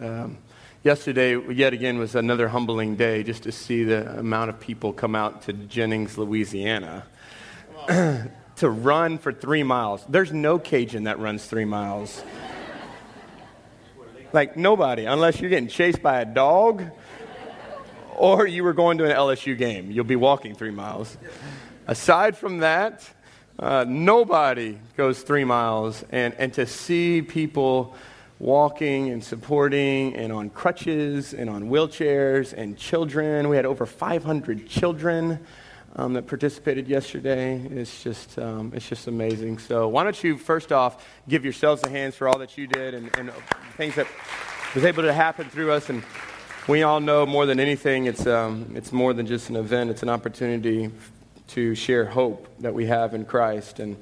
Um, yesterday, yet again, was another humbling day just to see the amount of people come out to Jennings, Louisiana to run for three miles. There's no Cajun that runs three miles. like, nobody, unless you're getting chased by a dog or you were going to an LSU game. You'll be walking three miles. Aside from that, uh, nobody goes three miles. And, and to see people walking and supporting and on crutches and on wheelchairs and children. We had over 500 children um, that participated yesterday. It's just, um, it's just amazing. So why don't you first off give yourselves a hand for all that you did and, and things that was able to happen through us. And we all know more than anything, it's, um, it's more than just an event. It's an opportunity to share hope that we have in Christ. And,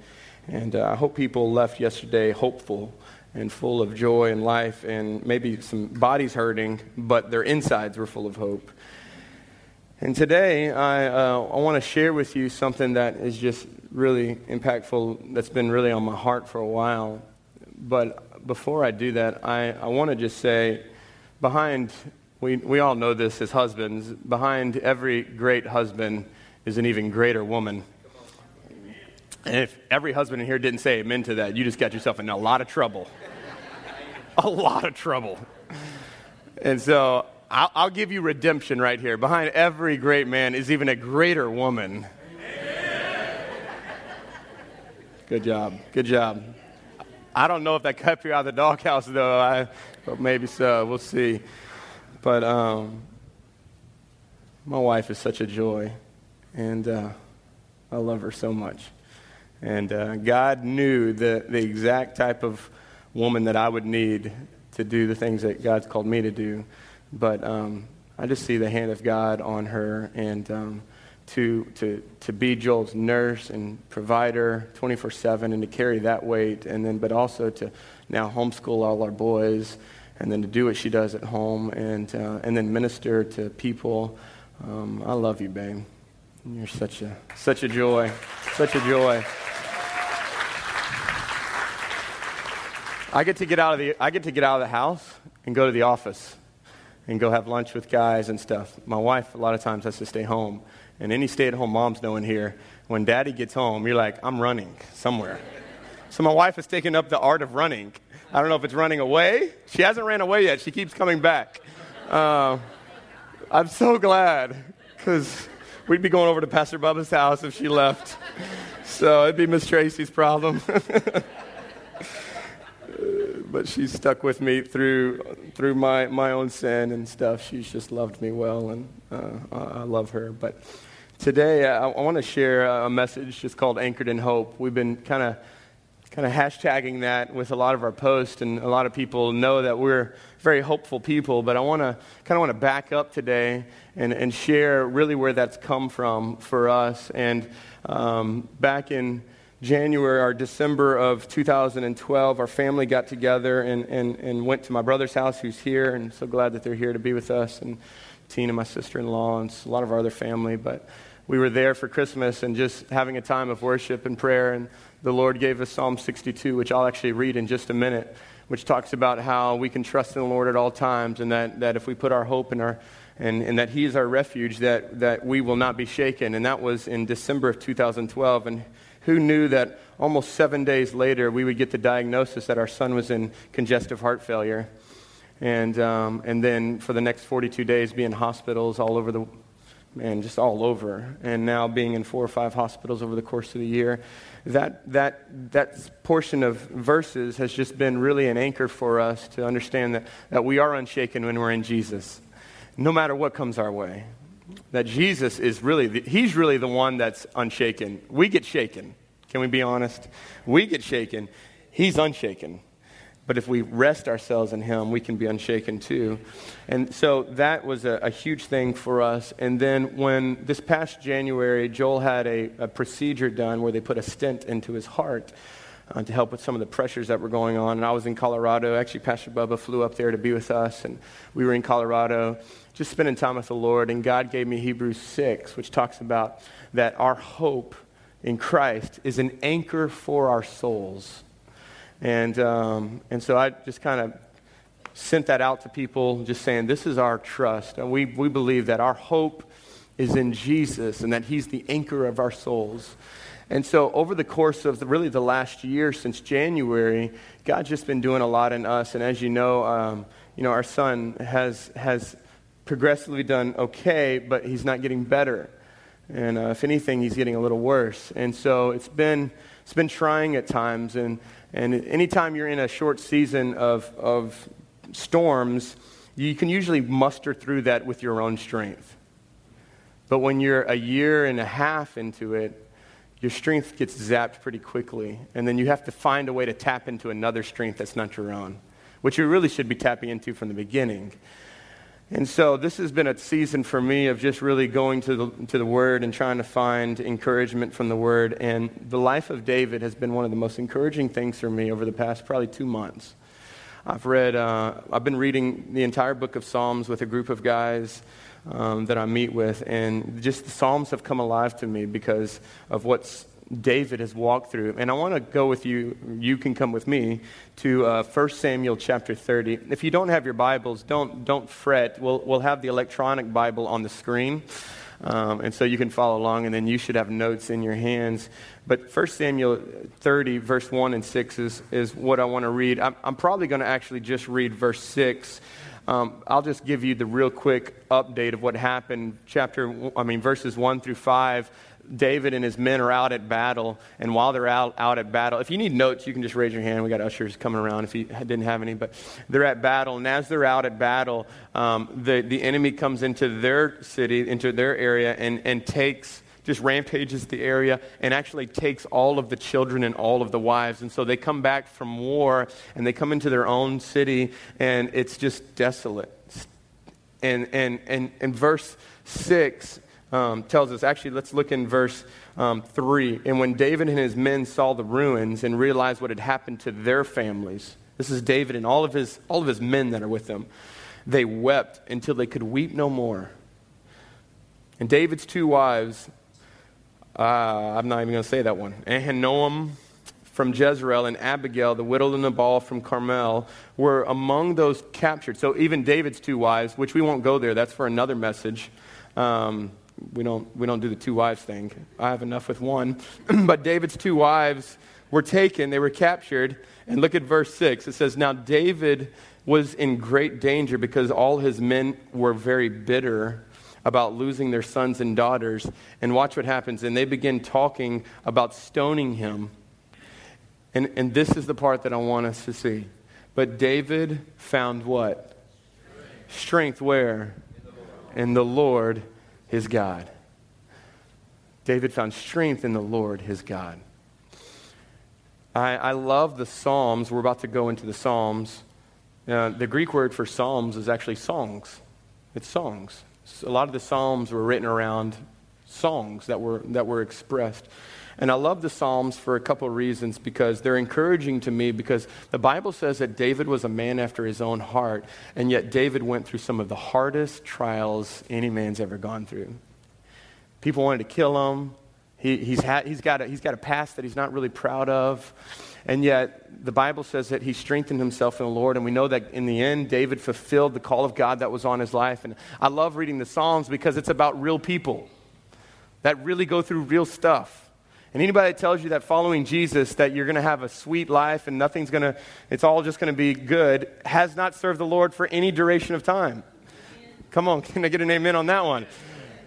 and uh, I hope people left yesterday hopeful and full of joy and life, and maybe some bodies hurting, but their insides were full of hope. And today, I, uh, I want to share with you something that is just really impactful, that's been really on my heart for a while. But before I do that, I, I want to just say behind, we, we all know this as husbands, behind every great husband is an even greater woman. And if every husband in here didn't say amen to that, you just got yourself in a lot of trouble. a lot of trouble. And so I'll, I'll, give you redemption right here. Behind every great man is even a greater woman. Good job. Good job. I don't know if that kept you out of the doghouse, though. I, but maybe so. We'll see. But um, my wife is such a joy, and uh, I love her so much. And uh, God knew the, the exact type of woman that I would need to do the things that God's called me to do. But um, I just see the hand of God on her and um, to, to, to be Joel's nurse and provider 24 7 and to carry that weight. And then, but also to now homeschool all our boys and then to do what she does at home and, uh, and then minister to people. Um, I love you, babe. You're such a, such a joy. Such a joy. I get to get out of the I get to get out of the house and go to the office and go have lunch with guys and stuff. My wife a lot of times has to stay home. And any stay-at-home moms know in here, when daddy gets home, you're like, I'm running somewhere. so my wife has taken up the art of running. I don't know if it's running away. She hasn't ran away yet. She keeps coming back. Uh, I'm so glad because we'd be going over to Pastor Bubba's house if she left. So it'd be Miss Tracy's problem. but she's stuck with me through through my my own sin and stuff. She's just loved me well, and uh, I love her. But today, I, I want to share a message just called "Anchored in Hope." We've been kind of kind of hashtagging that with a lot of our posts, and a lot of people know that we're very hopeful people. But I want to kind of want to back up today and and share really where that's come from for us. And um, back in January or December of 2012, our family got together and, and, and went to my brother's house, who's here, and so glad that they're here to be with us, and Tina, my sister in law, and a lot of our other family. But we were there for Christmas and just having a time of worship and prayer, and the Lord gave us Psalm 62, which I'll actually read in just a minute, which talks about how we can trust in the Lord at all times, and that, that if we put our hope in our and, and that He is our refuge, that, that we will not be shaken. And that was in December of 2012. And who knew that almost seven days later we would get the diagnosis that our son was in congestive heart failure? And, um, and then for the next 42 days, be in hospitals all over the, man, just all over. And now being in four or five hospitals over the course of the year. That, that, that portion of verses has just been really an anchor for us to understand that, that we are unshaken when we're in Jesus, no matter what comes our way that Jesus is really, the, he's really the one that's unshaken. We get shaken. Can we be honest? We get shaken. He's unshaken. But if we rest ourselves in him, we can be unshaken too. And so that was a, a huge thing for us. And then when this past January, Joel had a, a procedure done where they put a stent into his heart. Uh, to help with some of the pressures that were going on. And I was in Colorado. Actually, Pastor Bubba flew up there to be with us, and we were in Colorado just spending time with the Lord, and God gave me Hebrews 6, which talks about that our hope in Christ is an anchor for our souls. And, um, and so I just kind of sent that out to people, just saying, This is our trust. And we, we believe that our hope is in Jesus and that He's the anchor of our souls. And so, over the course of the, really the last year since January, God's just been doing a lot in us. And as you know, um, you know our son has, has progressively done okay, but he's not getting better. And uh, if anything, he's getting a little worse. And so, it's been, it's been trying at times. And, and anytime you're in a short season of, of storms, you can usually muster through that with your own strength. But when you're a year and a half into it, your strength gets zapped pretty quickly. And then you have to find a way to tap into another strength that's not your own, which you really should be tapping into from the beginning. And so this has been a season for me of just really going to the, to the Word and trying to find encouragement from the Word. And the life of David has been one of the most encouraging things for me over the past probably two months. I've read, uh, I've been reading the entire book of Psalms with a group of guys um, that I meet with, and just the Psalms have come alive to me because of what David has walked through. And I want to go with you, you can come with me, to uh, 1 Samuel chapter 30. If you don't have your Bibles, don't, don't fret. We'll, we'll have the electronic Bible on the screen. Um, and so you can follow along, and then you should have notes in your hands. But 1 Samuel 30, verse 1 and 6 is, is what I want to read. I'm, I'm probably going to actually just read verse 6 um, I'll just give you the real quick update of what happened. Chapter, I mean, verses 1 through 5. David and his men are out at battle, and while they're out, out at battle, if you need notes, you can just raise your hand. We got ushers coming around if you didn't have any, but they're at battle, and as they're out at battle, um, the, the enemy comes into their city, into their area, and, and takes just rampages the area and actually takes all of the children and all of the wives. And so they come back from war and they come into their own city and it's just desolate. And, and, and, and verse 6 um, tells us actually, let's look in verse um, 3. And when David and his men saw the ruins and realized what had happened to their families, this is David and all of his, all of his men that are with him, they wept until they could weep no more. And David's two wives uh, I'm not even going to say that one. Ahinoam from Jezreel and Abigail, the widow of Nabal from Carmel, were among those captured. So even David's two wives, which we won't go there, that's for another message. Um, we, don't, we don't do the two wives thing. I have enough with one. but David's two wives were taken, they were captured. And look at verse 6. It says, Now David was in great danger because all his men were very bitter about losing their sons and daughters. And watch what happens. And they begin talking about stoning him. And, and this is the part that I want us to see. But David found what? Strength, Strength where? In the, Lord, his God. David found strength in the Lord his God. I, I love the Psalms. We're about to go into the Psalms. Uh, the Greek word for Psalms is actually songs. It's songs a lot of the Psalms were written around songs that were, that were expressed. And I love the Psalms for a couple of reasons because they're encouraging to me because the Bible says that David was a man after his own heart, and yet David went through some of the hardest trials any man's ever gone through. People wanted to kill him. He, he's, had, he's, got a, he's got a past that he's not really proud of. And yet, the Bible says that he strengthened himself in the Lord. And we know that in the end, David fulfilled the call of God that was on his life. And I love reading the Psalms because it's about real people that really go through real stuff. And anybody that tells you that following Jesus, that you're going to have a sweet life and nothing's going to, it's all just going to be good, has not served the Lord for any duration of time. Come on, can I get an amen on that one?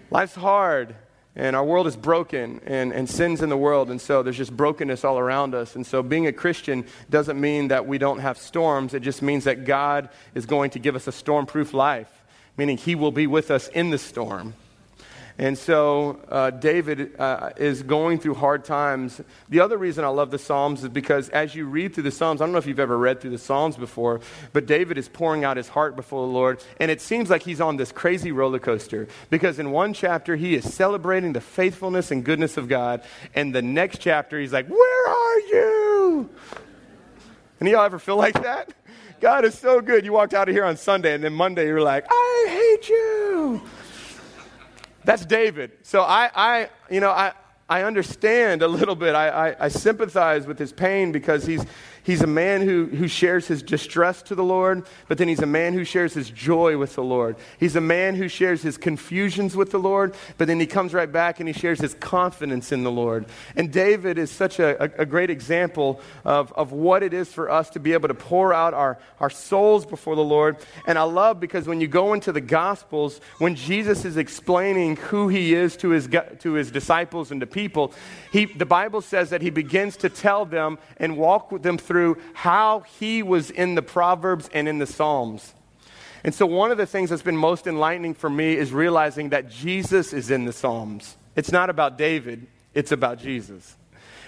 Life's hard. And our world is broken and, and sin's in the world. And so there's just brokenness all around us. And so being a Christian doesn't mean that we don't have storms. It just means that God is going to give us a storm proof life, meaning He will be with us in the storm. And so uh, David uh, is going through hard times. The other reason I love the Psalms is because as you read through the Psalms, I don't know if you've ever read through the Psalms before, but David is pouring out his heart before the Lord. And it seems like he's on this crazy roller coaster because in one chapter, he is celebrating the faithfulness and goodness of God. And the next chapter, he's like, Where are you? Any of y'all ever feel like that? God is so good. You walked out of here on Sunday, and then Monday, you're like, I hate you. That's David. So I, I you know, I, I understand a little bit. I, I, I, sympathize with his pain because he's, he's a man who, who shares his distress to the Lord, but then he's a man who shares his joy with the Lord. He's a man who shares his confusions with the Lord, but then he comes right back and he shares his confidence in the Lord. And David is such a, a, a great example of, of what it is for us to be able to pour out our, our souls before the Lord. And I love because when you go into the Gospels, when Jesus is explaining who he is to his, to his disciples and to people, he, the Bible says that he begins to tell them and walk with them through how he was in the Proverbs and in the Psalms. And so, one of the things that's been most enlightening for me is realizing that Jesus is in the Psalms. It's not about David, it's about Jesus.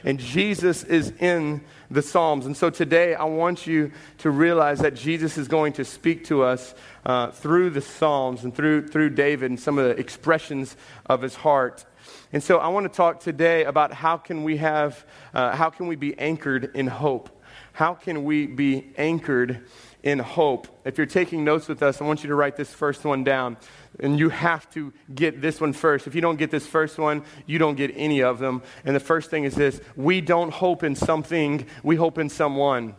And Jesus is in the Psalms. And so today I want you to realize that Jesus is going to speak to us uh, through the Psalms and through, through David and some of the expressions of his heart. And so I want to talk today about how can we have, uh, how can we be anchored in hope? How can we be anchored in hope? If you're taking notes with us, I want you to write this first one down. And you have to get this one first. If you don't get this first one, you don't get any of them. And the first thing is this we don't hope in something, we hope in someone.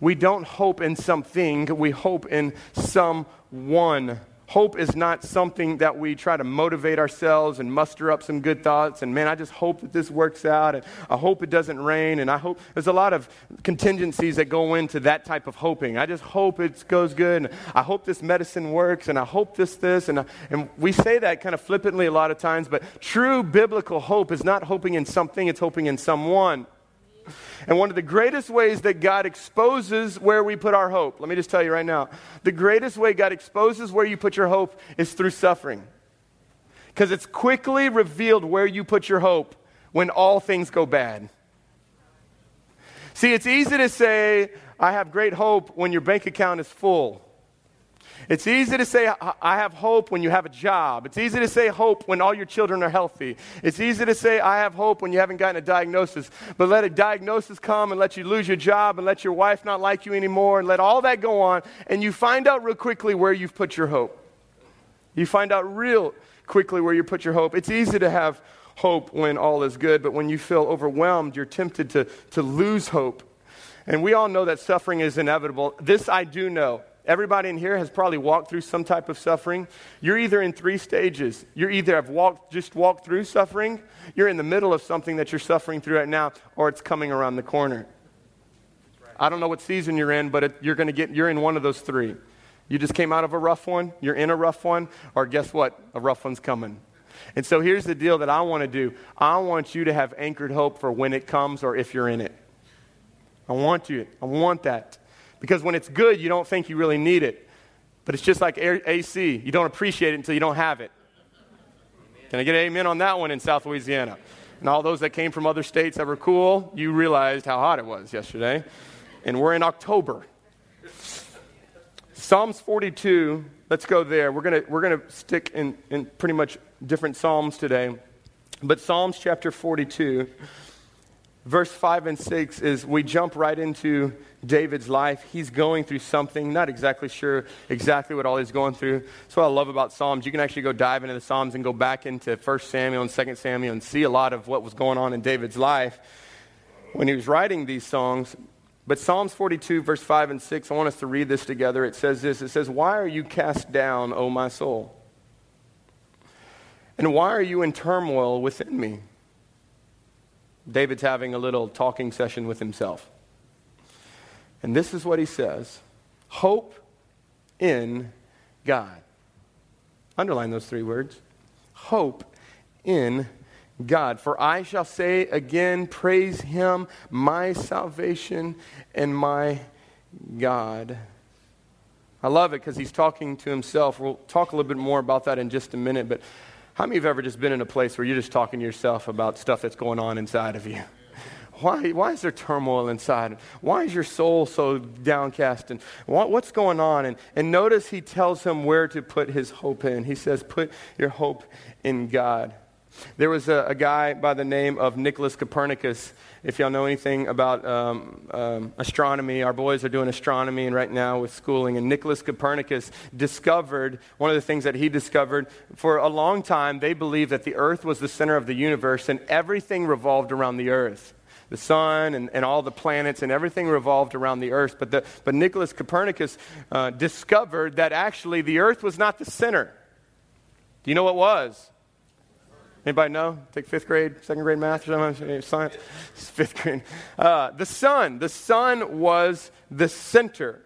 We don't hope in something, we hope in someone. Hope is not something that we try to motivate ourselves and muster up some good thoughts. And man, I just hope that this works out. And I hope it doesn't rain. And I hope there's a lot of contingencies that go into that type of hoping. I just hope it goes good. And I hope this medicine works. And I hope this, this. And, and we say that kind of flippantly a lot of times. But true biblical hope is not hoping in something, it's hoping in someone. And one of the greatest ways that God exposes where we put our hope, let me just tell you right now, the greatest way God exposes where you put your hope is through suffering. Because it's quickly revealed where you put your hope when all things go bad. See, it's easy to say, I have great hope when your bank account is full. It's easy to say, I have hope when you have a job. It's easy to say hope when all your children are healthy. It's easy to say, I have hope when you haven't gotten a diagnosis. But let a diagnosis come and let you lose your job and let your wife not like you anymore and let all that go on. And you find out real quickly where you've put your hope. You find out real quickly where you put your hope. It's easy to have hope when all is good, but when you feel overwhelmed, you're tempted to, to lose hope. And we all know that suffering is inevitable. This I do know Everybody in here has probably walked through some type of suffering. You're either in three stages. You're either have walked, just walked through suffering, you're in the middle of something that you're suffering through right now, or it's coming around the corner. I don't know what season you're in, but it, you're going to get, you're in one of those three. You just came out of a rough one, you're in a rough one, or guess what? A rough one's coming. And so here's the deal that I want to do I want you to have anchored hope for when it comes or if you're in it. I want you, I want that. Because when it's good, you don't think you really need it. But it's just like AC. You don't appreciate it until you don't have it. Can I get amen on that one in South Louisiana? And all those that came from other states that were cool, you realized how hot it was yesterday. And we're in October. Psalms 42, let's go there. We're going we're gonna stick in, in pretty much different Psalms today. But Psalms chapter 42 verse 5 and 6 is we jump right into David's life. He's going through something, not exactly sure exactly what all he's going through. That's what I love about Psalms. You can actually go dive into the Psalms and go back into 1 Samuel and 2 Samuel and see a lot of what was going on in David's life when he was writing these songs. But Psalms 42, verse 5 and 6, I want us to read this together. It says this It says, Why are you cast down, O my soul? And why are you in turmoil within me? David's having a little talking session with himself. And this is what he says Hope in God. Underline those three words. Hope in God. For I shall say again, Praise him, my salvation and my God. I love it because he's talking to himself. We'll talk a little bit more about that in just a minute, but how many of you have ever just been in a place where you're just talking to yourself about stuff that's going on inside of you? Why, why is there turmoil inside? Why is your soul so downcast? And what, what's going on? And, and notice he tells him where to put his hope in. He says, Put your hope in God. There was a, a guy by the name of Nicholas Copernicus. If y'all know anything about um, um, astronomy, our boys are doing astronomy and right now with schooling. And Nicholas Copernicus discovered one of the things that he discovered. For a long time, they believed that the earth was the center of the universe and everything revolved around the earth. The sun and, and all the planets and everything revolved around the earth. But, the, but Nicholas Copernicus uh, discovered that actually the earth was not the center. Do you know what was? Anybody know? Take fifth grade, second grade math or something? Science? Fifth grade. Uh, the sun. The sun was the center.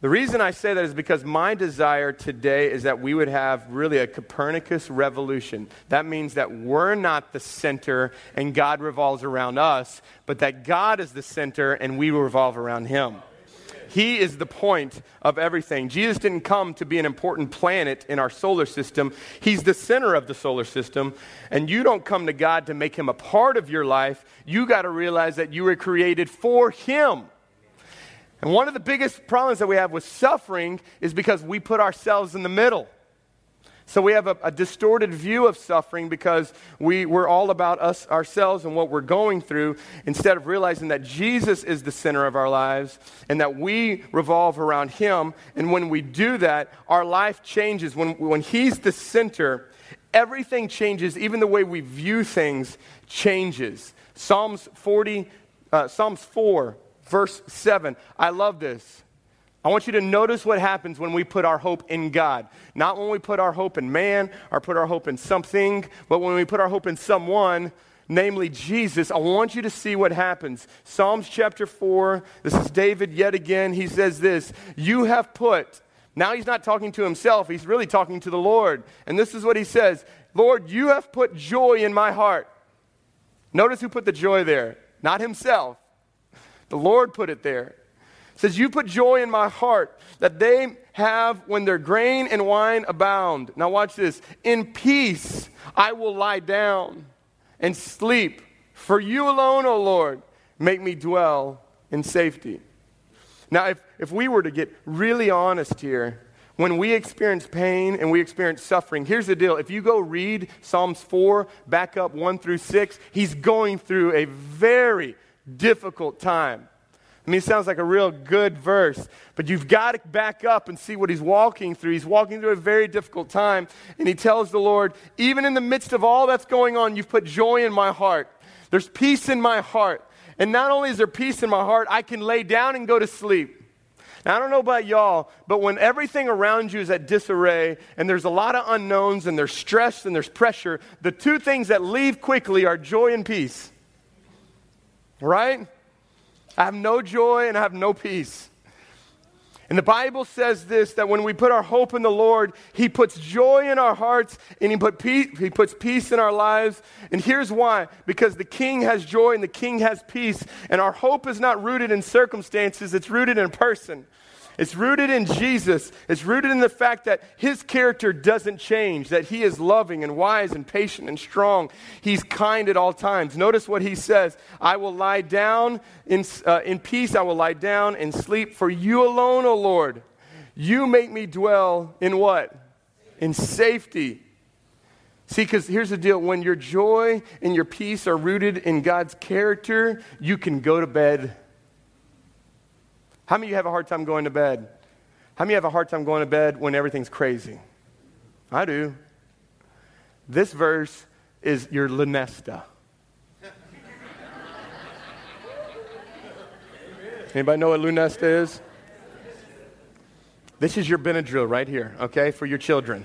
The reason I say that is because my desire today is that we would have really a Copernicus revolution. That means that we're not the center and God revolves around us, but that God is the center and we revolve around Him. He is the point of everything. Jesus didn't come to be an important planet in our solar system. He's the center of the solar system. And you don't come to God to make him a part of your life. You got to realize that you were created for him. And one of the biggest problems that we have with suffering is because we put ourselves in the middle. So we have a, a, distorted view of suffering because we, we're all about us ourselves and what we're going through instead of realizing that Jesus is the center of our lives and that we revolve around Him. And when we do that, our life changes. When, when He's the center, everything changes. Even the way we view things changes. Psalms 40, uh, Psalms 4 verse 7. I love this. I want you to notice what happens when we put our hope in God. Not when we put our hope in man or put our hope in something, but when we put our hope in someone, namely Jesus. I want you to see what happens. Psalms chapter 4, this is David yet again. He says this You have put, now he's not talking to himself, he's really talking to the Lord. And this is what he says Lord, you have put joy in my heart. Notice who put the joy there, not himself. The Lord put it there. It says, You put joy in my heart that they have when their grain and wine abound. Now, watch this. In peace I will lie down and sleep. For you alone, O Lord, make me dwell in safety. Now, if, if we were to get really honest here, when we experience pain and we experience suffering, here's the deal. If you go read Psalms 4, back up 1 through 6, he's going through a very difficult time. I mean, it sounds like a real good verse, but you've got to back up and see what he's walking through. He's walking through a very difficult time, and he tells the Lord, even in the midst of all that's going on, you've put joy in my heart. There's peace in my heart. And not only is there peace in my heart, I can lay down and go to sleep. Now, I don't know about y'all, but when everything around you is at disarray and there's a lot of unknowns and there's stress and there's pressure, the two things that leave quickly are joy and peace. Right? I have no joy and I have no peace. And the Bible says this that when we put our hope in the Lord, He puts joy in our hearts and He, put peace, he puts peace in our lives. And here's why because the King has joy and the King has peace. And our hope is not rooted in circumstances, it's rooted in person. It's rooted in Jesus. It's rooted in the fact that his character doesn't change, that he is loving and wise and patient and strong. He's kind at all times. Notice what he says I will lie down in, uh, in peace, I will lie down and sleep, for you alone, O Lord. You make me dwell in what? In safety. See, because here's the deal when your joy and your peace are rooted in God's character, you can go to bed how many of you have a hard time going to bed? How many have a hard time going to bed when everything's crazy? I do. This verse is your Lunesta. Anybody know what Lunesta is? This is your Benadryl right here, okay, for your children.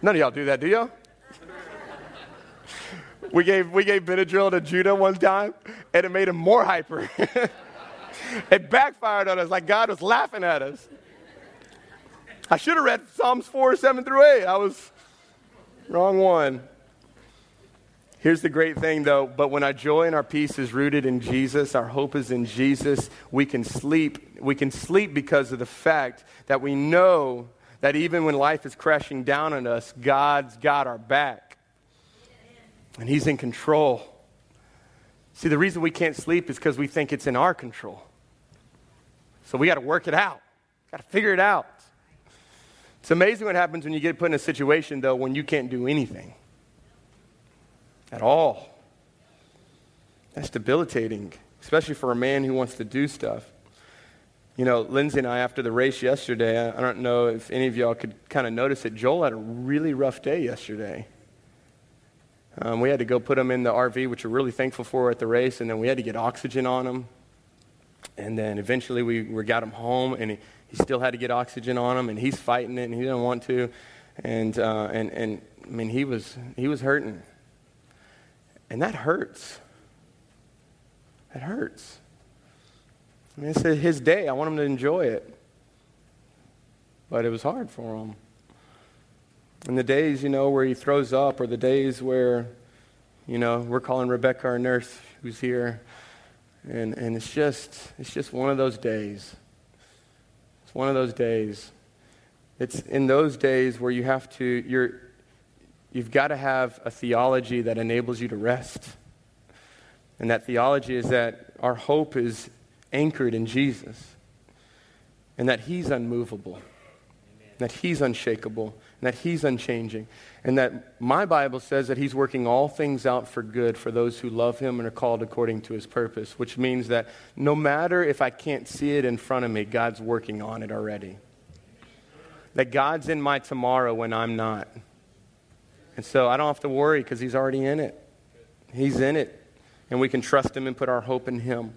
None of y'all do that, do y'all? we gave, we gave Benadryl to Judah one time, and it made him more hyper. it backfired on us like God was laughing at us. I should have read Psalms 4, 7 through 8. I was wrong one. Here's the great thing though, but when our joy and our peace is rooted in Jesus, our hope is in Jesus, we can sleep. We can sleep because of the fact that we know that even when life is crashing down on us, God's got our back. And He's in control. See, the reason we can't sleep is because we think it's in our control. So we got to work it out, got to figure it out. It's amazing what happens when you get put in a situation, though, when you can't do anything at all. That's debilitating, especially for a man who wants to do stuff. You know, Lindsay and I, after the race yesterday, I don't know if any of y'all could kind of notice it. Joel had a really rough day yesterday. Um, we had to go put him in the RV, which we're really thankful for at the race, and then we had to get oxygen on him. And then eventually we, we got him home, and he, he still had to get oxygen on him, and he's fighting it, and he didn't want to. And, uh, and, and I mean, he was, he was hurting. And that hurts. That hurts. I mean, it's his day. I want him to enjoy it. But it was hard for him. And the days, you know, where he throws up, or the days where, you know, we're calling Rebecca our nurse who's here. And, and it's just it's just one of those days. It's one of those days. It's in those days where you have to, you're, you've got to have a theology that enables you to rest. And that theology is that our hope is anchored in Jesus and that He's unmovable, Amen. that He's unshakable, and that He's unchanging, and that my Bible says that He's working all things out for good for those who love Him and are called according to His purpose, which means that no matter if I can't see it in front of me, God's working on it already. That God's in my tomorrow when I'm not. And so I don't have to worry because He's already in it. He's in it. And we can trust Him and put our hope in Him.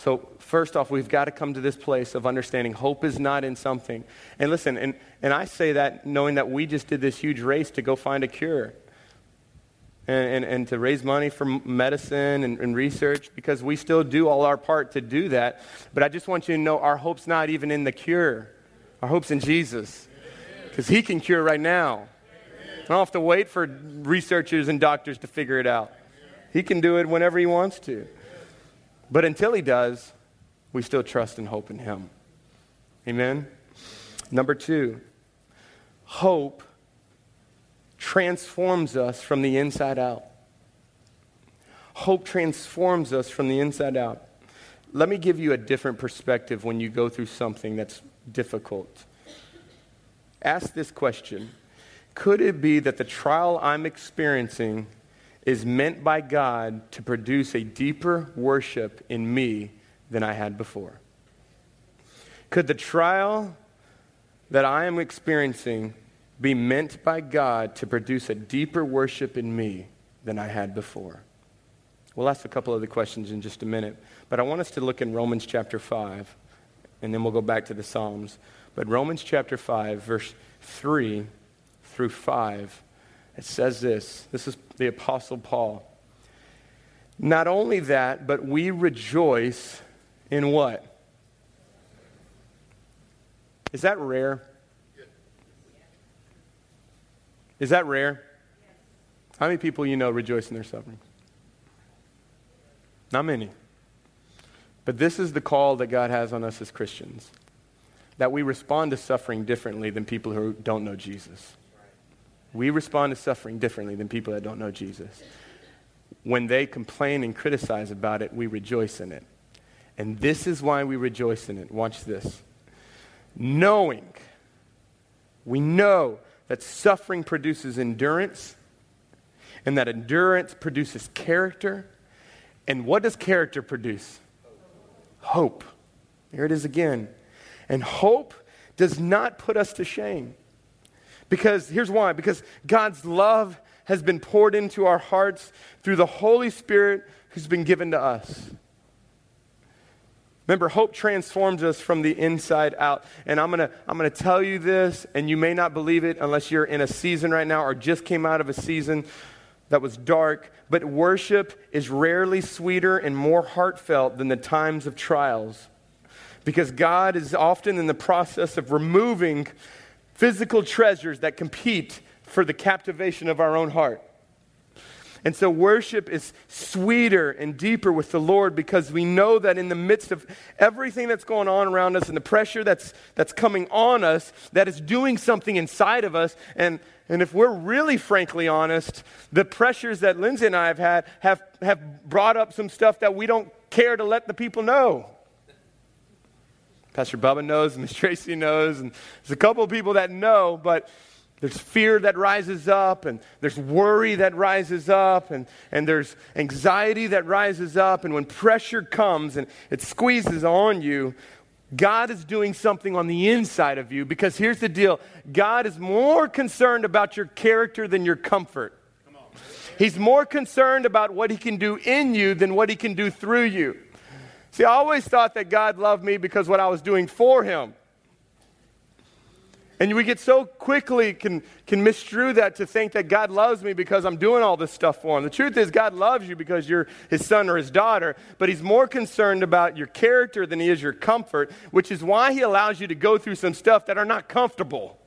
So, first off, we've got to come to this place of understanding hope is not in something. And listen, and, and I say that knowing that we just did this huge race to go find a cure and, and, and to raise money for medicine and, and research because we still do all our part to do that. But I just want you to know our hope's not even in the cure, our hope's in Jesus because He can cure right now. I don't have to wait for researchers and doctors to figure it out. He can do it whenever He wants to. But until he does, we still trust and hope in him. Amen? Number two, hope transforms us from the inside out. Hope transforms us from the inside out. Let me give you a different perspective when you go through something that's difficult. Ask this question Could it be that the trial I'm experiencing is meant by God to produce a deeper worship in me than I had before? Could the trial that I am experiencing be meant by God to produce a deeper worship in me than I had before? We'll ask a couple of the questions in just a minute, but I want us to look in Romans chapter 5, and then we'll go back to the Psalms. But Romans chapter 5, verse 3 through 5 it says this this is the Apostle Paul. Not only that, but we rejoice in what? Is that rare? Is that rare? How many people you know rejoice in their suffering? Not many. But this is the call that God has on us as Christians that we respond to suffering differently than people who don't know Jesus. We respond to suffering differently than people that don't know Jesus. When they complain and criticize about it, we rejoice in it. And this is why we rejoice in it. Watch this. Knowing, we know that suffering produces endurance, and that endurance produces character. And what does character produce? Hope. Here it is again. And hope does not put us to shame. Because here's why because God's love has been poured into our hearts through the Holy Spirit who's been given to us. Remember, hope transforms us from the inside out. And I'm going to I'm going to tell you this, and you may not believe it unless you're in a season right now or just came out of a season that was dark. But worship is rarely sweeter and more heartfelt than the times of trials. Because God is often in the process of removing physical treasures that compete for the captivation of our own heart. And so worship is sweeter and deeper with the Lord because we know that in the midst of everything that's going on around us and the pressure that's, that's coming on us, that is doing something inside of us. And, and if we're really frankly honest, the pressures that Lindsay and I have had have, have brought up some stuff that we don't care to let the people know. Pastor Bubba knows, and Miss Tracy knows, and there's a couple of people that know, but there's fear that rises up, and there's worry that rises up, and, and there's anxiety that rises up. And when pressure comes and it squeezes on you, God is doing something on the inside of you because here's the deal God is more concerned about your character than your comfort. He's more concerned about what he can do in you than what he can do through you. See, I always thought that God loved me because what I was doing for him. And we get so quickly can, can misdrew that to think that God loves me because I'm doing all this stuff for him. The truth is, God loves you because you're his son or his daughter, but he's more concerned about your character than he is your comfort, which is why he allows you to go through some stuff that are not comfortable.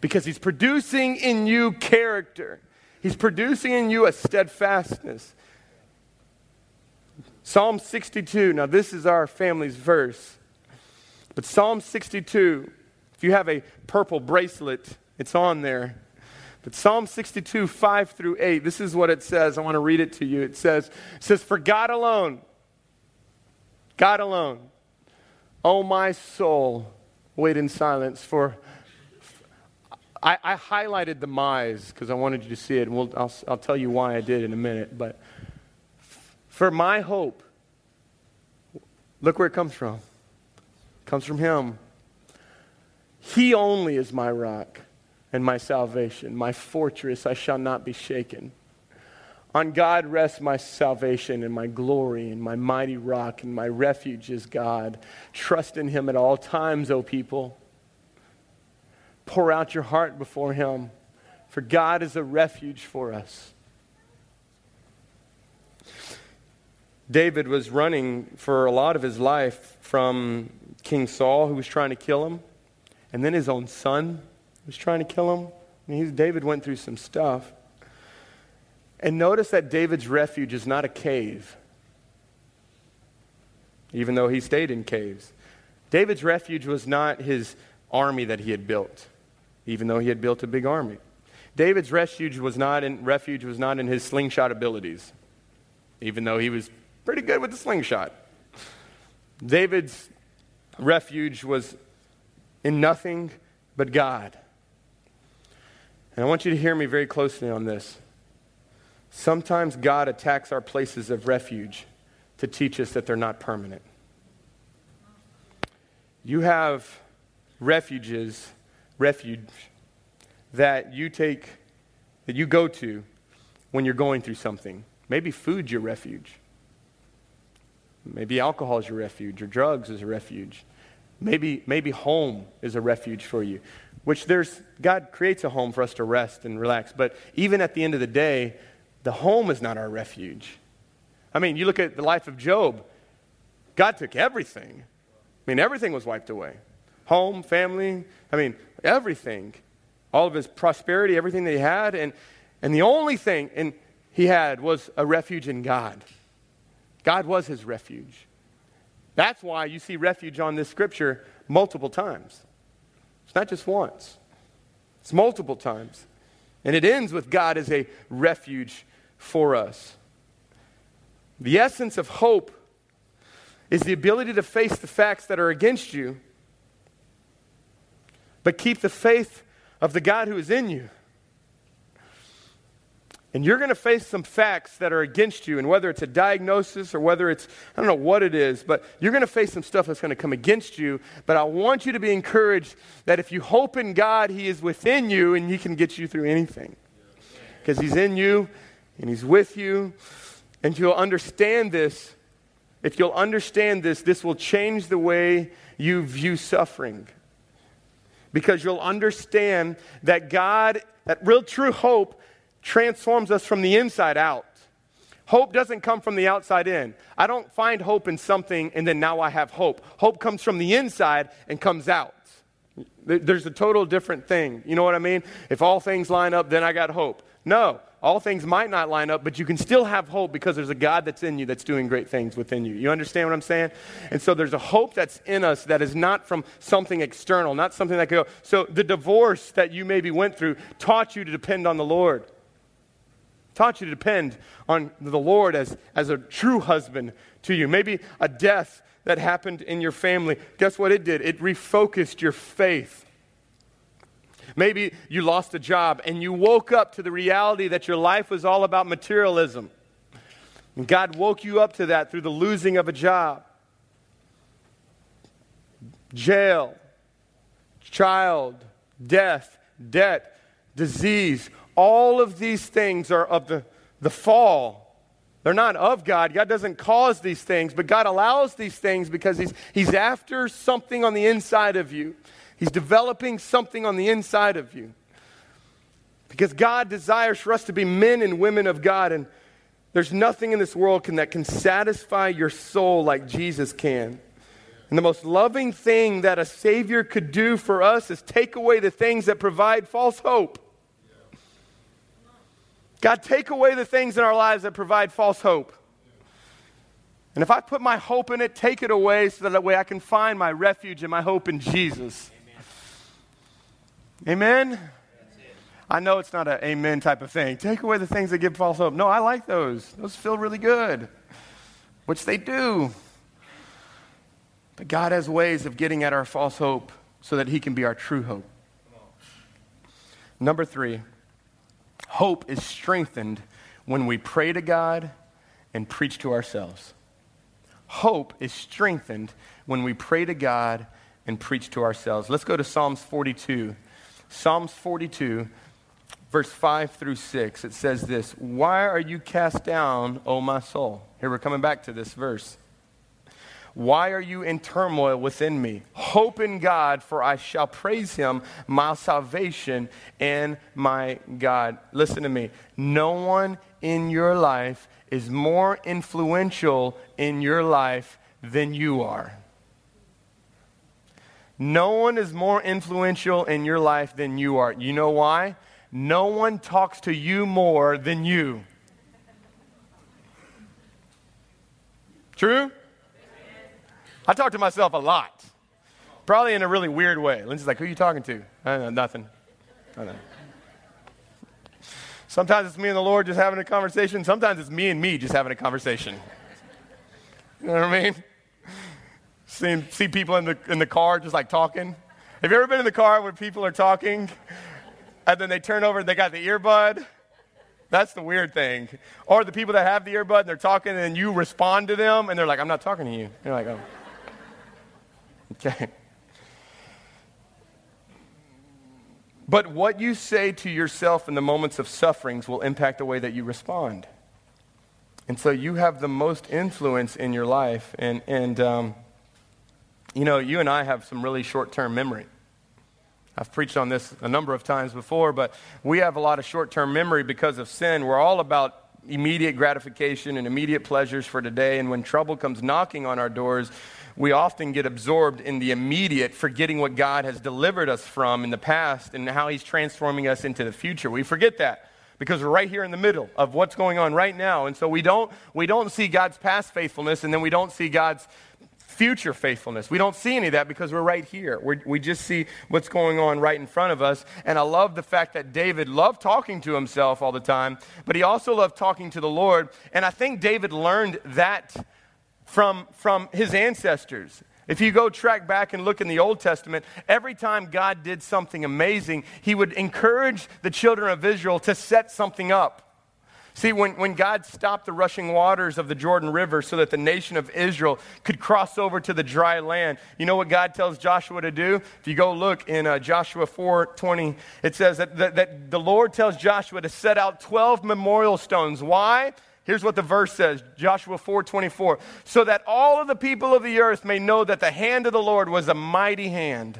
Because he's producing in you character, he's producing in you a steadfastness. Psalm 62, now this is our family's verse, but Psalm 62 if you have a purple bracelet, it's on there. But Psalm 62, 5 through 8, this is what it says. I want to read it to you. It says, it says, For God alone, God alone, oh my soul, wait in silence. For I, I highlighted the my's because I wanted you to see it, and we'll, I'll, I'll tell you why I did in a minute. But for my hope, look where it comes from. It comes from Him. He only is my rock and my salvation, my fortress, I shall not be shaken. On God rests my salvation and my glory and my mighty rock and my refuge is God. Trust in him at all times, O people. Pour out your heart before him, for God is a refuge for us. David was running for a lot of his life from King Saul, who was trying to kill him. And then his own son was trying to kill him. I mean, David went through some stuff. And notice that David's refuge is not a cave, even though he stayed in caves. David's refuge was not his army that he had built, even though he had built a big army. David's refuge was not in, refuge was not in his slingshot abilities, even though he was pretty good with the slingshot. David's refuge was in nothing but God. And I want you to hear me very closely on this. Sometimes God attacks our places of refuge to teach us that they're not permanent. You have refuges, refuge that you take, that you go to when you're going through something. Maybe food's your refuge. Maybe alcohol is your refuge, or drugs is a refuge. Maybe, maybe home is a refuge for you, which there's, God creates a home for us to rest and relax. But even at the end of the day, the home is not our refuge. I mean, you look at the life of Job, God took everything. I mean, everything was wiped away home, family, I mean, everything. All of his prosperity, everything that he had. And, and the only thing in, he had was a refuge in God. God was his refuge. That's why you see refuge on this scripture multiple times. It's not just once, it's multiple times. And it ends with God as a refuge for us. The essence of hope is the ability to face the facts that are against you, but keep the faith of the God who is in you. And you're going to face some facts that are against you, and whether it's a diagnosis or whether it's, I don't know what it is, but you're going to face some stuff that's going to come against you. But I want you to be encouraged that if you hope in God, He is within you and He can get you through anything. Because He's in you and He's with you. And you'll understand this. If you'll understand this, this will change the way you view suffering. Because you'll understand that God, that real true hope, transforms us from the inside out. Hope doesn't come from the outside in. I don't find hope in something and then now I have hope. Hope comes from the inside and comes out. There's a total different thing. You know what I mean? If all things line up, then I got hope. No, all things might not line up, but you can still have hope because there's a God that's in you that's doing great things within you. You understand what I'm saying? And so there's a hope that's in us that is not from something external, not something that could go. So the divorce that you maybe went through taught you to depend on the Lord taught you to depend on the Lord as, as a true husband to you. Maybe a death that happened in your family. Guess what it did? It refocused your faith. Maybe you lost a job and you woke up to the reality that your life was all about materialism. And God woke you up to that through the losing of a job, jail, child, death, debt, disease, all of these things are of the the fall. They're not of God. God doesn't cause these things, but God allows these things because He's, he's after something on the inside of you. He's developing something on the inside of you. Because God desires for us to be men and women of God, and there's nothing in this world can, that can satisfy your soul like Jesus can. And the most loving thing that a Savior could do for us is take away the things that provide false hope. God, take away the things in our lives that provide false hope. And if I put my hope in it, take it away so that, that way I can find my refuge and my hope in Jesus. Amen? amen? I know it's not an amen type of thing. Take away the things that give false hope. No, I like those. Those feel really good, which they do. But God has ways of getting at our false hope so that He can be our true hope. Number three, hope is strengthened when we pray to God and preach to ourselves. Hope is strengthened when we pray to God and preach to ourselves. Let's go to Psalms 42. Psalms 42, verse 5 through 6. It says this Why are you cast down, O my soul? Here we're coming back to this verse. Why are you in turmoil within me? Hope in God, for I shall praise him, my salvation and my God. Listen to me. No one in your life is more influential in your life than you are. No one is more influential in your life than you are. You know why? No one talks to you more than you. True? I talk to myself a lot, probably in a really weird way. Lindsay's like, Who are you talking to? I know, nothing. I know. Sometimes it's me and the Lord just having a conversation. Sometimes it's me and me just having a conversation. You know what I mean? See, see people in the, in the car just like talking. Have you ever been in the car where people are talking and then they turn over and they got the earbud? That's the weird thing. Or the people that have the earbud and they're talking and you respond to them and they're like, I'm not talking to you. You're like, oh. Okay. But what you say to yourself in the moments of sufferings will impact the way that you respond. And so you have the most influence in your life. And, and um, you know, you and I have some really short term memory. I've preached on this a number of times before, but we have a lot of short term memory because of sin. We're all about immediate gratification and immediate pleasures for today. And when trouble comes knocking on our doors, we often get absorbed in the immediate, forgetting what God has delivered us from in the past and how He's transforming us into the future. We forget that because we're right here in the middle of what's going on right now. And so we don't, we don't see God's past faithfulness and then we don't see God's future faithfulness. We don't see any of that because we're right here. We're, we just see what's going on right in front of us. And I love the fact that David loved talking to himself all the time, but he also loved talking to the Lord. And I think David learned that from, from his ancestors. If you go track back and look in the Old Testament, every time God did something amazing, he would encourage the children of Israel to set something up. See, when, when God stopped the rushing waters of the Jordan River so that the nation of Israel could cross over to the dry land, you know what God tells Joshua to do? If you go look in uh, Joshua 4:20, it says that, that, that the Lord tells Joshua to set out 12 memorial stones. Why? Here's what the verse says, Joshua 4:24, so that all of the people of the earth may know that the hand of the Lord was a mighty hand.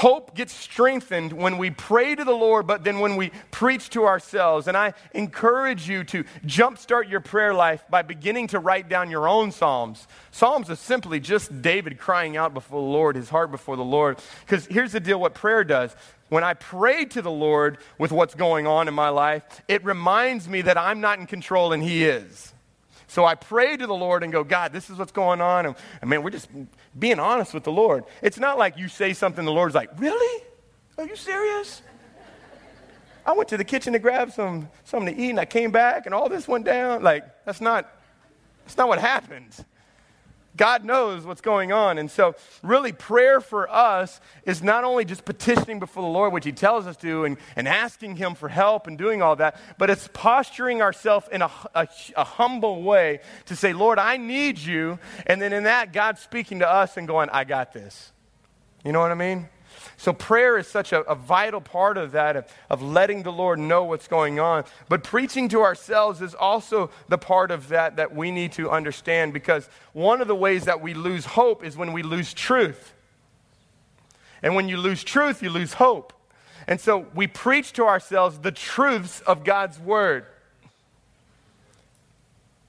Hope gets strengthened when we pray to the Lord, but then when we preach to ourselves. And I encourage you to jumpstart your prayer life by beginning to write down your own Psalms. Psalms are simply just David crying out before the Lord, his heart before the Lord. Because here's the deal what prayer does when I pray to the Lord with what's going on in my life, it reminds me that I'm not in control and He is. So I pray to the Lord and go, God, this is what's going on. And, and man, we're just being honest with the Lord. It's not like you say something, the Lord's like, Really? Are you serious? I went to the kitchen to grab some something to eat and I came back and all this went down. Like, that's not that's not what happened. God knows what's going on. And so, really, prayer for us is not only just petitioning before the Lord, which He tells us to, and, and asking Him for help and doing all that, but it's posturing ourselves in a, a, a humble way to say, Lord, I need you. And then in that, God speaking to us and going, I got this. You know what I mean? So, prayer is such a, a vital part of that, of, of, letting the Lord know what's going on. But preaching to ourselves is also the part of that that we need to understand because one of the ways that we lose hope is when we lose truth. And when you lose truth, you lose hope. And so we preach to ourselves the truths of God's word.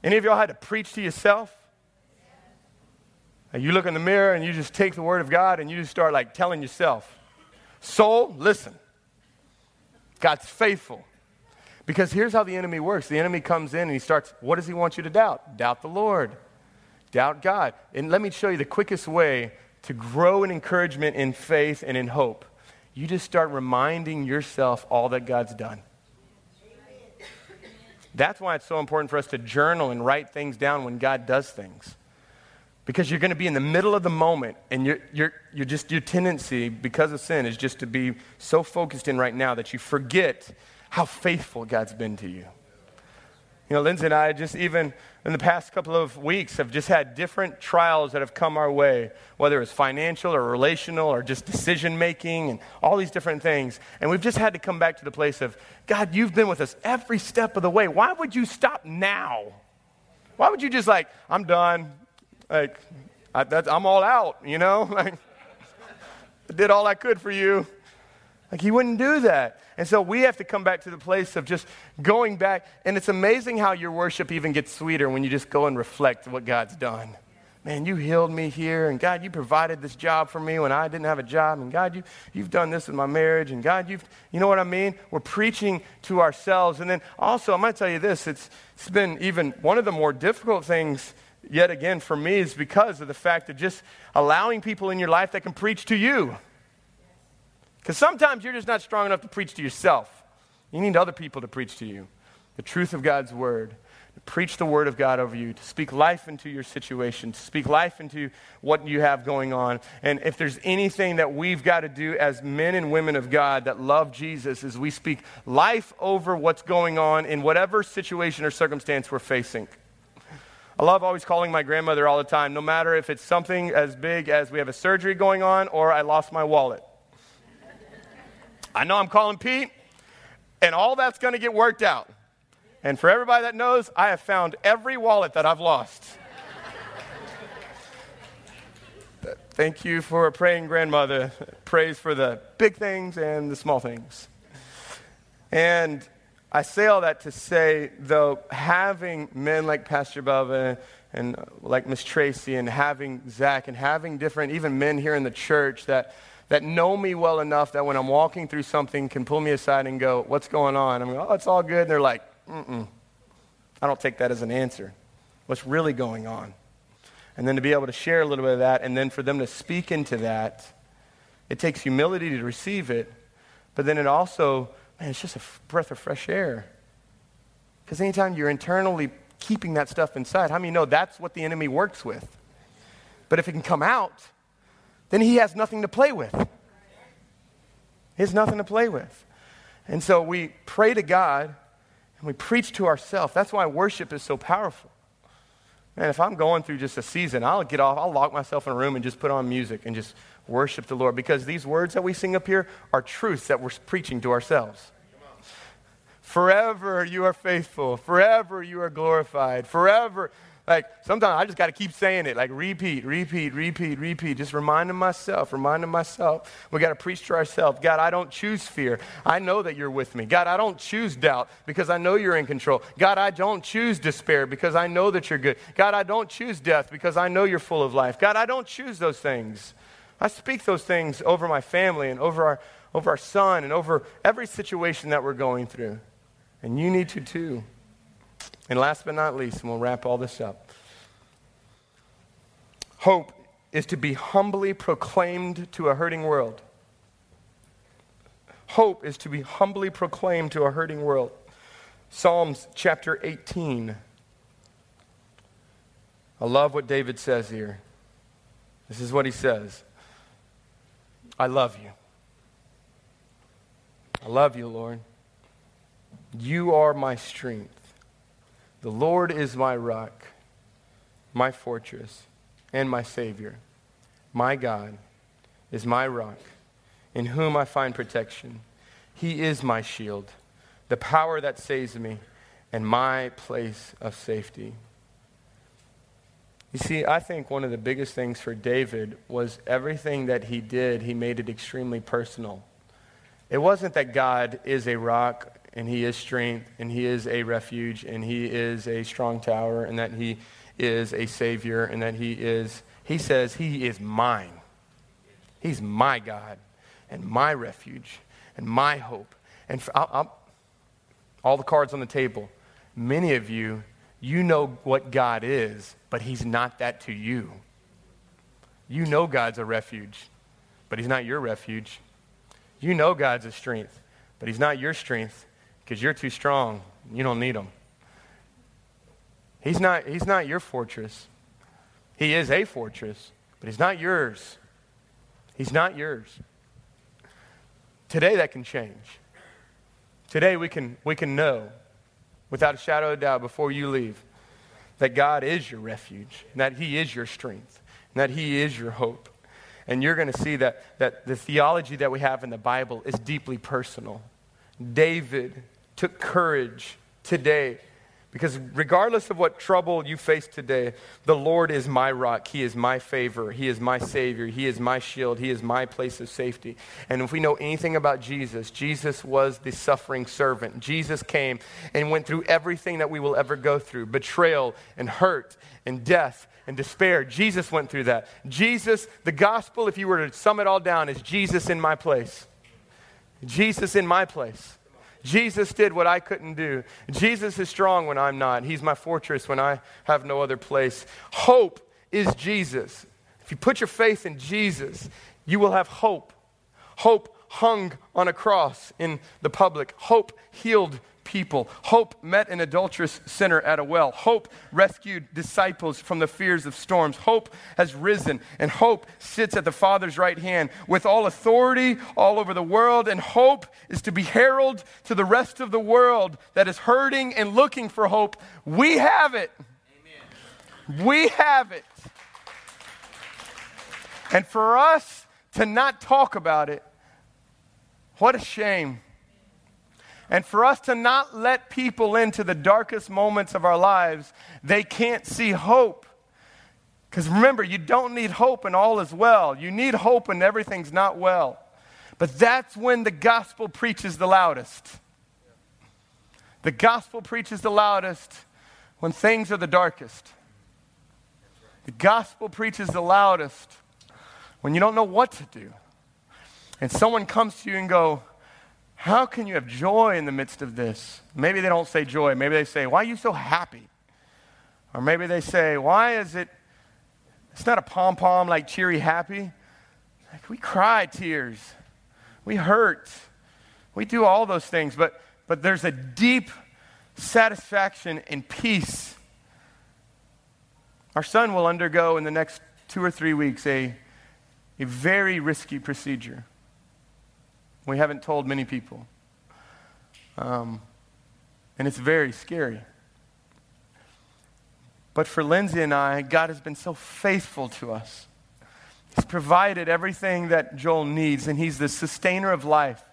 Any of y'all had to preach to yourself? You look in the mirror and you just take the word of God and you just start like telling yourself, soul, listen. God's faithful. Because here's how the enemy works the enemy comes in and he starts, what does he want you to doubt? Doubt the Lord, doubt God. And let me show you the quickest way to grow in encouragement in faith and in hope. You just start reminding yourself all that God's done. That's why it's so important for us to journal and write things down when God does things. Because you're going to be in the middle of the moment, and you're, you're, you're just, your tendency, because of sin, is just to be so focused in right now that you forget how faithful God's been to you. You know, Lindsay and I just even in the past couple of weeks have just had different trials that have come our way, whether it's financial or relational or just decision making and all these different things. And we've just had to come back to the place of, God, you've been with us every step of the way. Why would you stop now? Why would you just like, I'm done? Like, I, am all out, you know? Like, I did all I could for you. Like, he wouldn't do that. And so we have to come back to the place of just going back. And it's amazing how your worship even gets sweeter when you just go and reflect what God's done. Man, you healed me here, and God, you provided this job for me when I didn't have a job, and God, you, you've done this in my marriage, and God, you've, you know what I mean? We're preaching to ourselves. And then also, I'm going to tell you this it's, it's been even one of the more difficult things yet again for me is because of the fact of just allowing people in your life that can preach to you. Because sometimes you're just not strong enough to preach to yourself. You need other people to preach to you the truth of God's word, to preach the word of God over you, to speak life into your situation, to speak life into what you have going on. And if there's anything that we've got to do as men and women of God that love Jesus, is we speak life over what's going on in whatever situation or circumstance we're facing. I love always calling my grandmother all the time, no matter if it's something as big as we have a surgery going on or I lost my wallet. I know I'm calling Pete, and all that's going to get worked out. And for everybody that knows, I have found every wallet that I've lost. Thank you for a praying grandmother. Praise for the big things and the small things. And I say all that to say, though, having men like Pastor Bubba and like Miss Tracy and having Zach and having different, even men here in the church that that know me well enough that when I'm walking through something can pull me aside and go, What's going on? I'm going, Oh, it's all good. And they're like, Mm-mm. I don't take that as an answer. What's really going on? And then to be able to share a little bit of that and then for them to speak into that, it takes humility to receive it, but then it also, man, it's just a breath of fresh air. Because anytime you're internally keeping that stuff inside, how many know that's what the enemy works with? But if it can come out, then he has nothing to play with. He has nothing to play with. And so we pray to God and we preach to ourselves. That's why worship is so powerful. Man, if I'm going through just a season, I'll get off, I'll lock myself in a room and just put on music and just worship the Lord because these words that we sing up here are truths that we're preaching to ourselves. Forever you are faithful. Forever you are glorified. Forever like sometimes I just got to keep saying it, like repeat, repeat, repeat, repeat. Just reminding myself, reminding myself. We got to preach to ourselves. God, I don't choose fear. I know that you're with me. God, I don't choose doubt because I know you're in control. God, I don't choose despair because I know that you're good. God, I don't choose death because I know you're full of life. God, I don't choose those things. I speak those things over my family and over our, over our son and over every situation that we're going through. And you need to too. And last but not least, and we'll wrap all this up hope is to be humbly proclaimed to a hurting world. Hope is to be humbly proclaimed to a hurting world. Psalms chapter 18. I love what David says here. This is what he says I love you. I love you, Lord. You are my strength. The Lord is my rock, my fortress, and my Savior. My God is my rock in whom I find protection. He is my shield, the power that saves me, and my place of safety. You see, I think one of the biggest things for David was everything that he did, he made it extremely personal. It wasn't that God is a rock and he is strength and he is a refuge and he is a strong tower and that he is a savior and that he is, he says, he is mine. He's my God and my refuge and my hope. And I'll, I'll, all the cards on the table. Many of you, you know what God is, but He's not that to you. You know God's a refuge, but He's not your refuge. You know God's a strength, but He's not your strength because you're too strong. You don't need Him. He's not, he's not your fortress. He is a fortress, but He's not yours. He's not yours. Today, that can change. Today, we can, we can know without a shadow of doubt before you leave that God is your refuge, and that He is your strength, and that He is your hope. And you're going to see that, that the theology that we have in the Bible is deeply personal. David took courage today because regardless of what trouble you face today, the Lord is my rock. He is my favor. He is my Savior. He is my shield. He is my place of safety. And if we know anything about Jesus, Jesus was the suffering servant. Jesus came and went through everything that we will ever go through betrayal and hurt and death and despair. Jesus went through that. Jesus, the gospel, if you were to sum it all down, is Jesus in my place. Jesus in my place. Jesus did what I couldn't do. Jesus is strong when I'm not. He's my fortress when I have no other place. Hope is Jesus. If you put your faith in Jesus, you will have hope. Hope hung on a cross in the public. Hope healed people. Hope met an adulterous sinner at a well. Hope rescued disciples from the fears of storms. Hope has risen, and hope sits at the Father's right hand with all authority all over the world. And hope is to be heralded to the rest of the world that is hurting and looking for hope. We have it. Amen. We have it. And for us to not talk about it, what a shame. And for us to not let people into the darkest moments of our lives, they can't see hope. Because remember, you don't need hope and all is well. You need hope and everything's not well. But that's when the gospel preaches the loudest. The gospel preaches the loudest when things are the darkest. The gospel preaches the loudest when you don't know what to do. And someone comes to you and go, how can you have joy in the midst of this? Maybe they don't say joy. Maybe they say, Why are you so happy? Or maybe they say, Why is it? It's not a pom pom like cheery happy. Like we cry tears, we hurt, we do all those things, but, but there's a deep satisfaction and peace. Our son will undergo in the next two or three weeks a, a very risky procedure. We haven't told many people. Um, and it's very scary. But for Lindsay and I, God has been so faithful to us. He's provided everything that Joel needs, and He's the sustainer of life.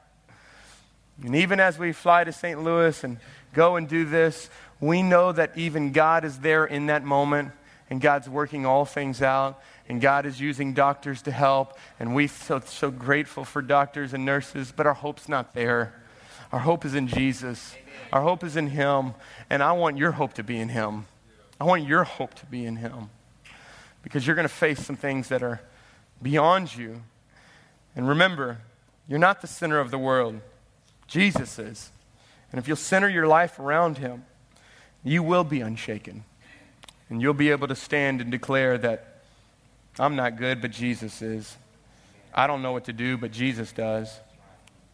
And even as we fly to St. Louis and go and do this, we know that even God is there in that moment, and God's working all things out and God is using doctors to help, and we're so, so grateful for doctors and nurses, but our hope's not there. Our hope is in Jesus. Our hope is in Him, and I want your hope to be in Him. I want your hope to be in Him because you're going to face some things that are beyond you. And remember, you're not the center of the world, Jesus is. And if you'll center your life around Him, you will be unshaken. And you'll be able to stand and declare that I'm not good, but Jesus is. I don't know what to do, but Jesus does.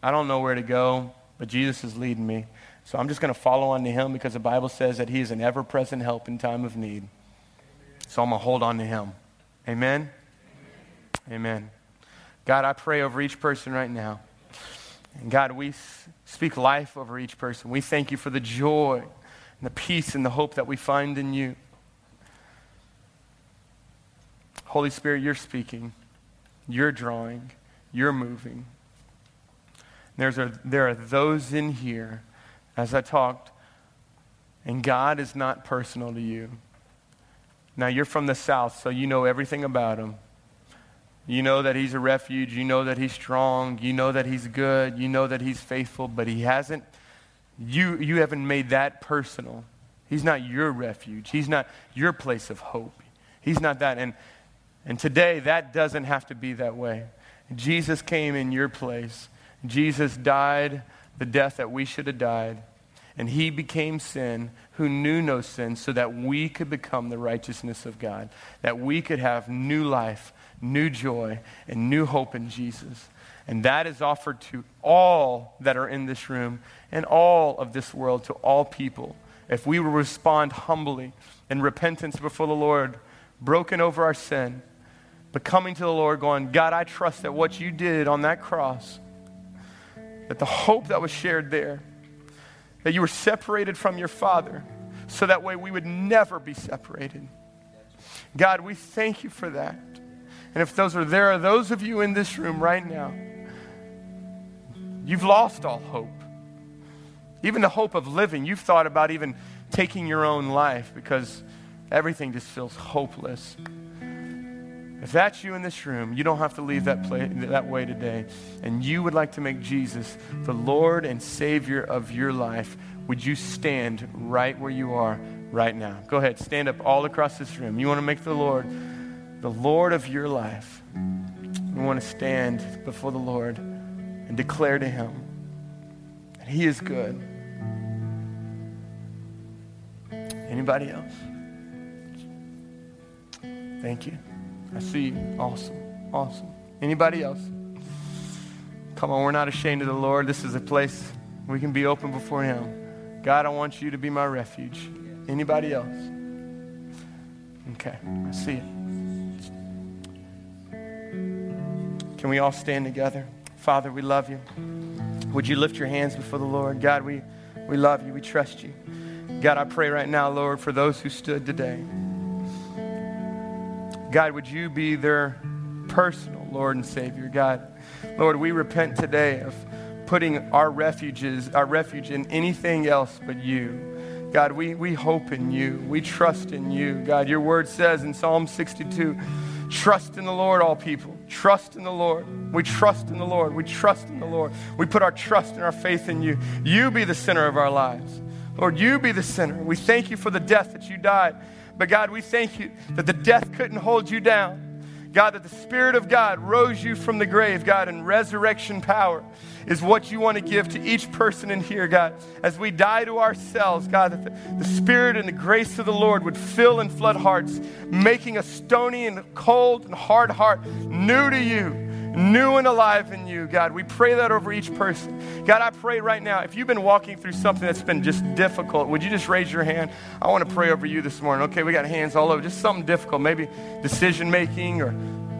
I don't know where to go, but Jesus is leading me. So I'm just going to follow on to him because the Bible says that he is an ever present help in time of need. So I'm going to hold on to him. Amen? Amen. God, I pray over each person right now. And God, we speak life over each person. We thank you for the joy and the peace and the hope that we find in you. Holy Spirit, you're speaking, you're drawing, you're moving. There's a, there are those in here, as I talked, and God is not personal to you. Now, you're from the South, so you know everything about him. You know that he's a refuge. You know that he's strong. You know that he's good. You know that he's faithful, but he hasn't, you, you haven't made that personal. He's not your refuge. He's not your place of hope. He's not that. And, and today, that doesn't have to be that way. Jesus came in your place. Jesus died the death that we should have died. And he became sin who knew no sin so that we could become the righteousness of God, that we could have new life, new joy, and new hope in Jesus. And that is offered to all that are in this room and all of this world, to all people. If we will respond humbly in repentance before the Lord, broken over our sin, but coming to the Lord, going, God, I trust that what you did on that cross, that the hope that was shared there, that you were separated from your Father, so that way we would never be separated. God, we thank you for that. And if those are there are those of you in this room right now, you've lost all hope. Even the hope of living, you've thought about even taking your own life because everything just feels hopeless. If that's you in this room, you don't have to leave that, play, that way today. And you would like to make Jesus the Lord and Savior of your life, would you stand right where you are right now? Go ahead, stand up all across this room. You want to make the Lord the Lord of your life. We want to stand before the Lord and declare to Him that He is good. Anybody else? Thank you. I see you. Awesome. Awesome. Anybody else? Come on, we're not ashamed of the Lord. This is a place we can be open before Him. God, I want you to be my refuge. Anybody else? Okay, I see it. Can we all stand together? Father, we love you. Would you lift your hands before the Lord? God, we, we love you. We trust you. God, I pray right now, Lord, for those who stood today. God, would you be their personal Lord and Savior? God, Lord, we repent today of putting our refuges, our refuge in anything else but you. God, we, we hope in you. We trust in you. God, your word says in Psalm 62, trust in the Lord, all people. Trust in the Lord. We trust in the Lord. We trust in the Lord. We put our trust and our faith in you. You be the center of our lives. Lord, you be the center. We thank you for the death that you died but God, we thank you that the death couldn't hold you down. God, that the Spirit of God rose you from the grave, God, and resurrection power is what you want to give to each person in here, God. As we die to ourselves, God, that the, the, Spirit and the grace of the Lord would fill and flood hearts, making a stony and cold and hard heart new to you new and alive in you, God. We pray that over each person. God, I pray right now, if you've been walking through something that's been just difficult, would you just raise your hand? I want to pray over you this morning. Okay, we got hands all over, just something difficult, maybe decision making or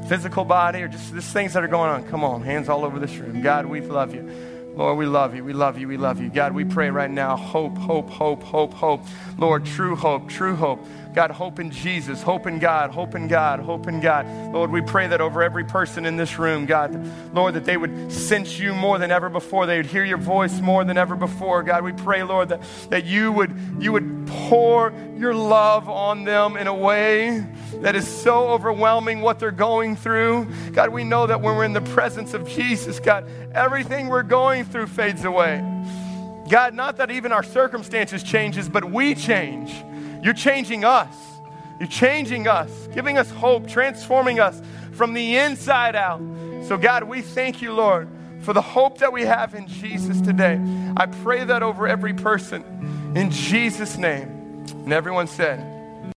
physical body or just, things that are going on. Come on, hands all over this room. God, we love you. Lord, we love you. We love you. We love you. God, we pray right now hope, hope, hope, hope, hope. Lord, true hope, true hope. God, hope in Jesus, hope in God, hope in God, hope in God. Lord, we pray that over every person in this room, God, Lord, that they would sense you more than ever before. They would hear your voice more than ever before. God, we pray, Lord, that, that you would you would pour your love on them in a way that is so overwhelming what they're going through. God, we know that when we're in the presence of Jesus, God, everything we're going through fades away. God, not that even our circumstances changes, but we change. You're changing us. You're changing us, giving us hope, transforming us from the inside out. So, God, we thank you, Lord, for the hope that we have in Jesus today. I pray that over every person in Jesus' name. And everyone said,